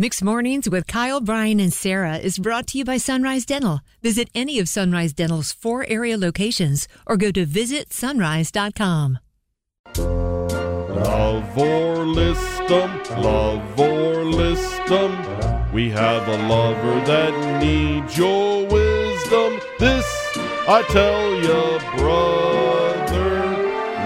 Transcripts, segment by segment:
Mixed Mornings with Kyle, Brian, and Sarah is brought to you by Sunrise Dental. Visit any of Sunrise Dental's four area locations or go to visitsunrise.com. Love or list 'em, love or list 'em. We have a lover that needs your wisdom. This I tell ya, brother.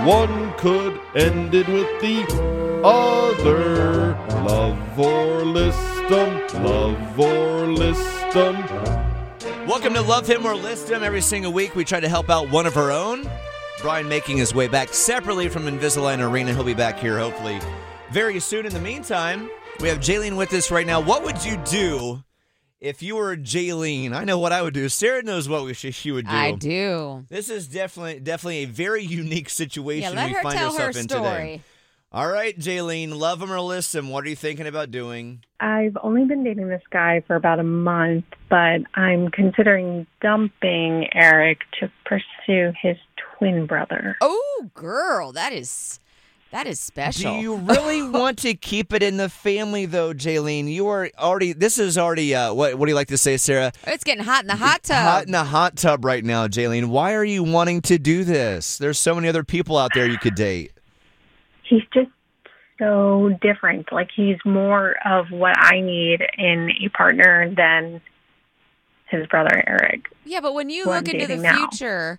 One could end it with the other. Love or list 'em, love or list 'em. Welcome to Love Him or List Him. Every single week, we try to help out one of our own. Brian making his way back separately from Invisalign Arena. He'll be back here hopefully very soon. In the meantime, we have Jaylene with us right now. What would you do if you were Jaylene? I know what I would do. Sarah knows what she would do. I do. This is definitely definitely a very unique situation Yeah, let we her find tell her ourselves in today. Story. All right, Jaylene, love him or list him. What are you thinking about doing? I've only been dating this guy for about a month, but I'm considering dumping Eric to pursue his twin brother. Oh, girl, that is that is special. Do you really want to keep it in the family, though, Jaylene? You are already. This is already. Uh, what What do you like to say, Sarah? it's getting hot in the hot tub. Hot in the hot tub right now, Jaylene. Why are you wanting to do this? There's so many other people out there you could date. He's just so different. Like he's more of what I need in a partner than his brother Eric. yeah, but when you look into the now. future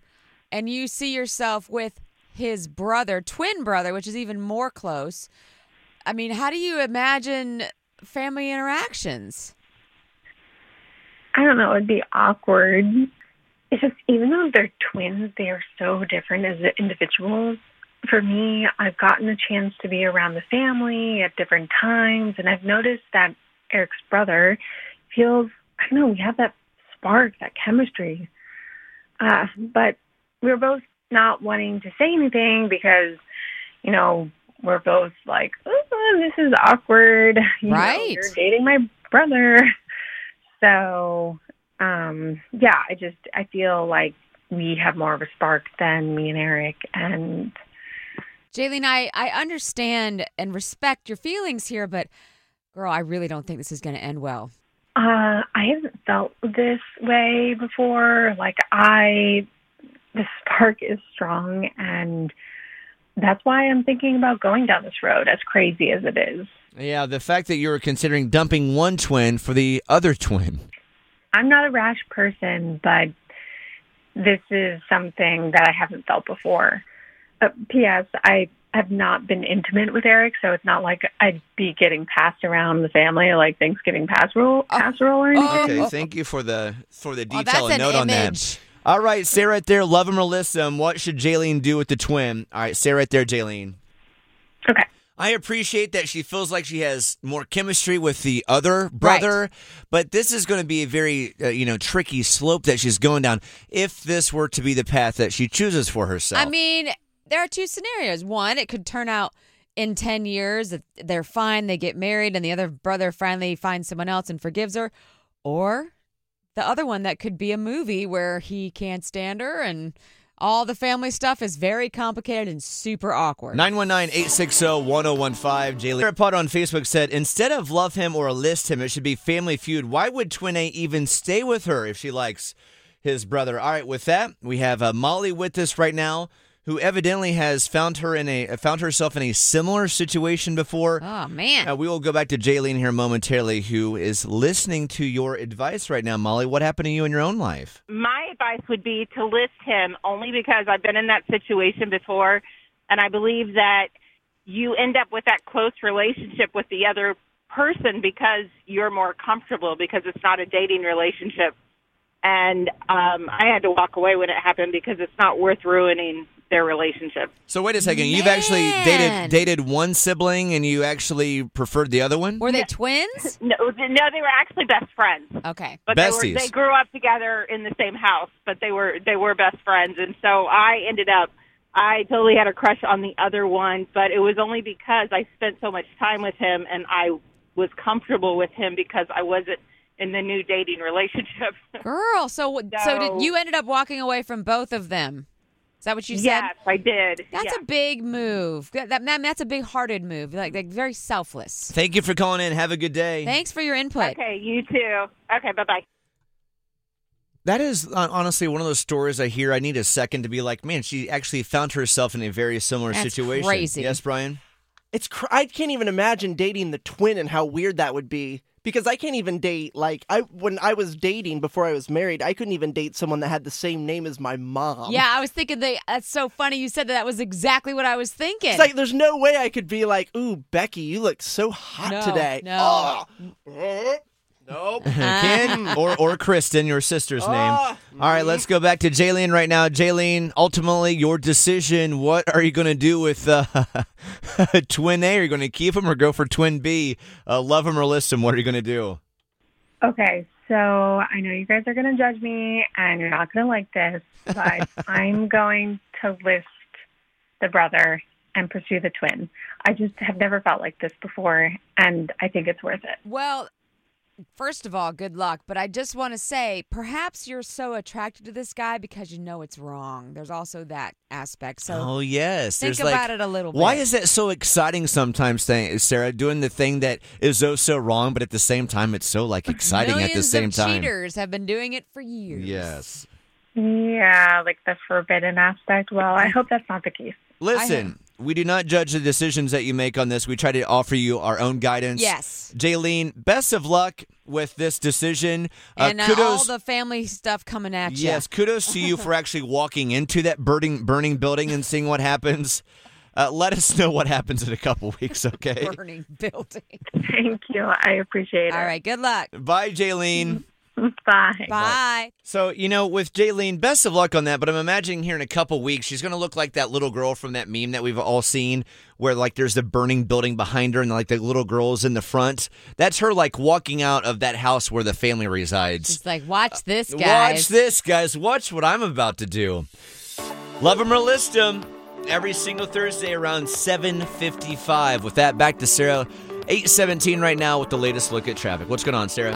and you see yourself with his brother, twin brother, which is even more close, I mean, how do you imagine family interactions? I don't know, it'd be awkward. It's just even though they're twins, they are so different as individuals. For me, I've gotten a chance to be around the family at different times, and I've noticed that Eric's brother feels, I don't know, we have that spark, that chemistry. Uh, but we're both not wanting to say anything because, you know, we're both like, oh, this is awkward. You know, Right. you're dating my brother. So, um, yeah, I just I feel like we have more of a spark than me and Eric, and Jaylene, I, I understand and respect your feelings here, but girl, I really don't think this is going to end well. uh, I haven't felt this way before. Like I, the spark is strong, and that's why I'm thinking about going down this road. As crazy as it is, Yeah, the fact that you're considering dumping one twin for the other twin. I'm not a rash person, but this is something that I haven't felt before. Uh, P.S. I have not been intimate with Eric, so it's not like I'd be getting passed around the family like Thanksgiving casserole, casserole or anything. Oh. Okay, thank you for the for the Well, detail that's and an note on that. All right, say right there, love him or list him. What should Jaylene do with the twin? All right, say right there, Jaylene. Okay. I appreciate that she feels like she has more chemistry with the other brother, but this is going to be a very uh, you know tricky slope that she's going down if this were to be the path that she chooses for herself. I mean, there are two scenarios. One, it could turn out in 10 years that they're fine, they get married, and the other brother finally finds someone else and forgives her. Or the other one that could be a movie where he can't stand her and all the family stuff is very complicated and super awkward. 919-860-1015. Jaylee Sarah Potter on Facebook said, instead of love him or list him, it should be family feud. Why would Twin A even stay with her if she likes his brother? All right, with that, we have uh, Molly with us right now, who evidently has found her in a found herself in a similar situation before. Oh, man. Uh, we will go back to Jaylene here momentarily, who is listening to your advice right now, Molly. What happened to you in your own life? my advice would be to list him only because I've been in that situation before, and I believe that you end up with that close relationship with the other person because you're more comfortable because it's not a dating relationship. And um, I had to walk away when it happened because it's not worth ruining their relationship. So wait a second. You've actually Man. dated dated one sibling, and you actually preferred the other one. Were they twins? No, no, they were actually best friends. Okay. But they, were, Besties. they grew up together in the same house, but they were they were best friends, and so I ended up. I totally had a crush on the other one, but it was only because I spent so much time with him, and I was comfortable with him because I wasn't in the new dating relationship. Girl, so so So- did you ended up walking away from both of them? Is that what you said? Yes, I did. That's yes. a big move. That, that man, that's a big hearted move. Like, like very selfless. Thank you for calling in. Have a good day. Thanks for your input. Okay, you too. Okay, bye bye. That is uh, honestly one of those stories I hear. I need a second to be like, man, she actually found herself in a very similar That's situation. crazy. Yes, Brian. It's cr- I can't even imagine dating the twin and how weird that would be because I can't even date like I when I was dating before I was married, I couldn't even date someone that had the same name as my mom. Yeah, I was thinking that that's so funny you said that. That was exactly what I was thinking. It's like there's no way I could be like, "Ooh, Becky, you look so hot No, today." no. Oh. Nope. Ken or or Kristen, your sister's name. Ah, All right, let's go back to Jaylene right now. Jaylene, ultimately, your decision. What are you going to do with uh, twin A? Are you going to keep him or go for twin B? Uh, love him or list him? What are you going to do? Okay, so I know you guys are going to judge me and you're not going to like this, but I'm going to list the brother and pursue the twin. I just have never felt like this before, and I think it's worth it. Well, first of all, good luck. But I just want to say, perhaps you're so attracted to this guy because you know it's wrong. There's also that aspect. So oh yes, think There's like- about it a little bit. Why is that so exciting sometimes, thing, Sarah? Doing the thing that is so so wrong, but at the same time, it's so like exciting at the same of time. cheaters have been doing it for years. Yes. Yeah, like the forbidden aspect. Well, I hope that's not the case. Listen, we do not judge the decisions that you make on this. We try to offer you our own guidance. Yes. Jaylene, best of luck with this decision. Uh, And uh, kudos. all the family stuff coming at you. yes, kudos to you for actually walking into that burning burning building and seeing what happens. Uh, let us know what happens in a couple weeks, okay? Burning building. Thank you. I appreciate it. All right. Good luck. Bye, Jaylene. Bye. Bye. So, you know, with Jaylene, best of luck on that. But I'm imagining here in a couple weeks, she's going to look like that little girl from that meme that we've all seen, where like there's the burning building behind her and like the little girl's in the front. That's her like walking out of that house where the family resides. It's like, watch uh, this, guys. Watch this, guys. Watch what I'm about to do. Love 'em or list 'em every single Thursday around 7:55. With that, back to Sarah. 8:17 right now with the latest look at traffic. What's going on, Sarah?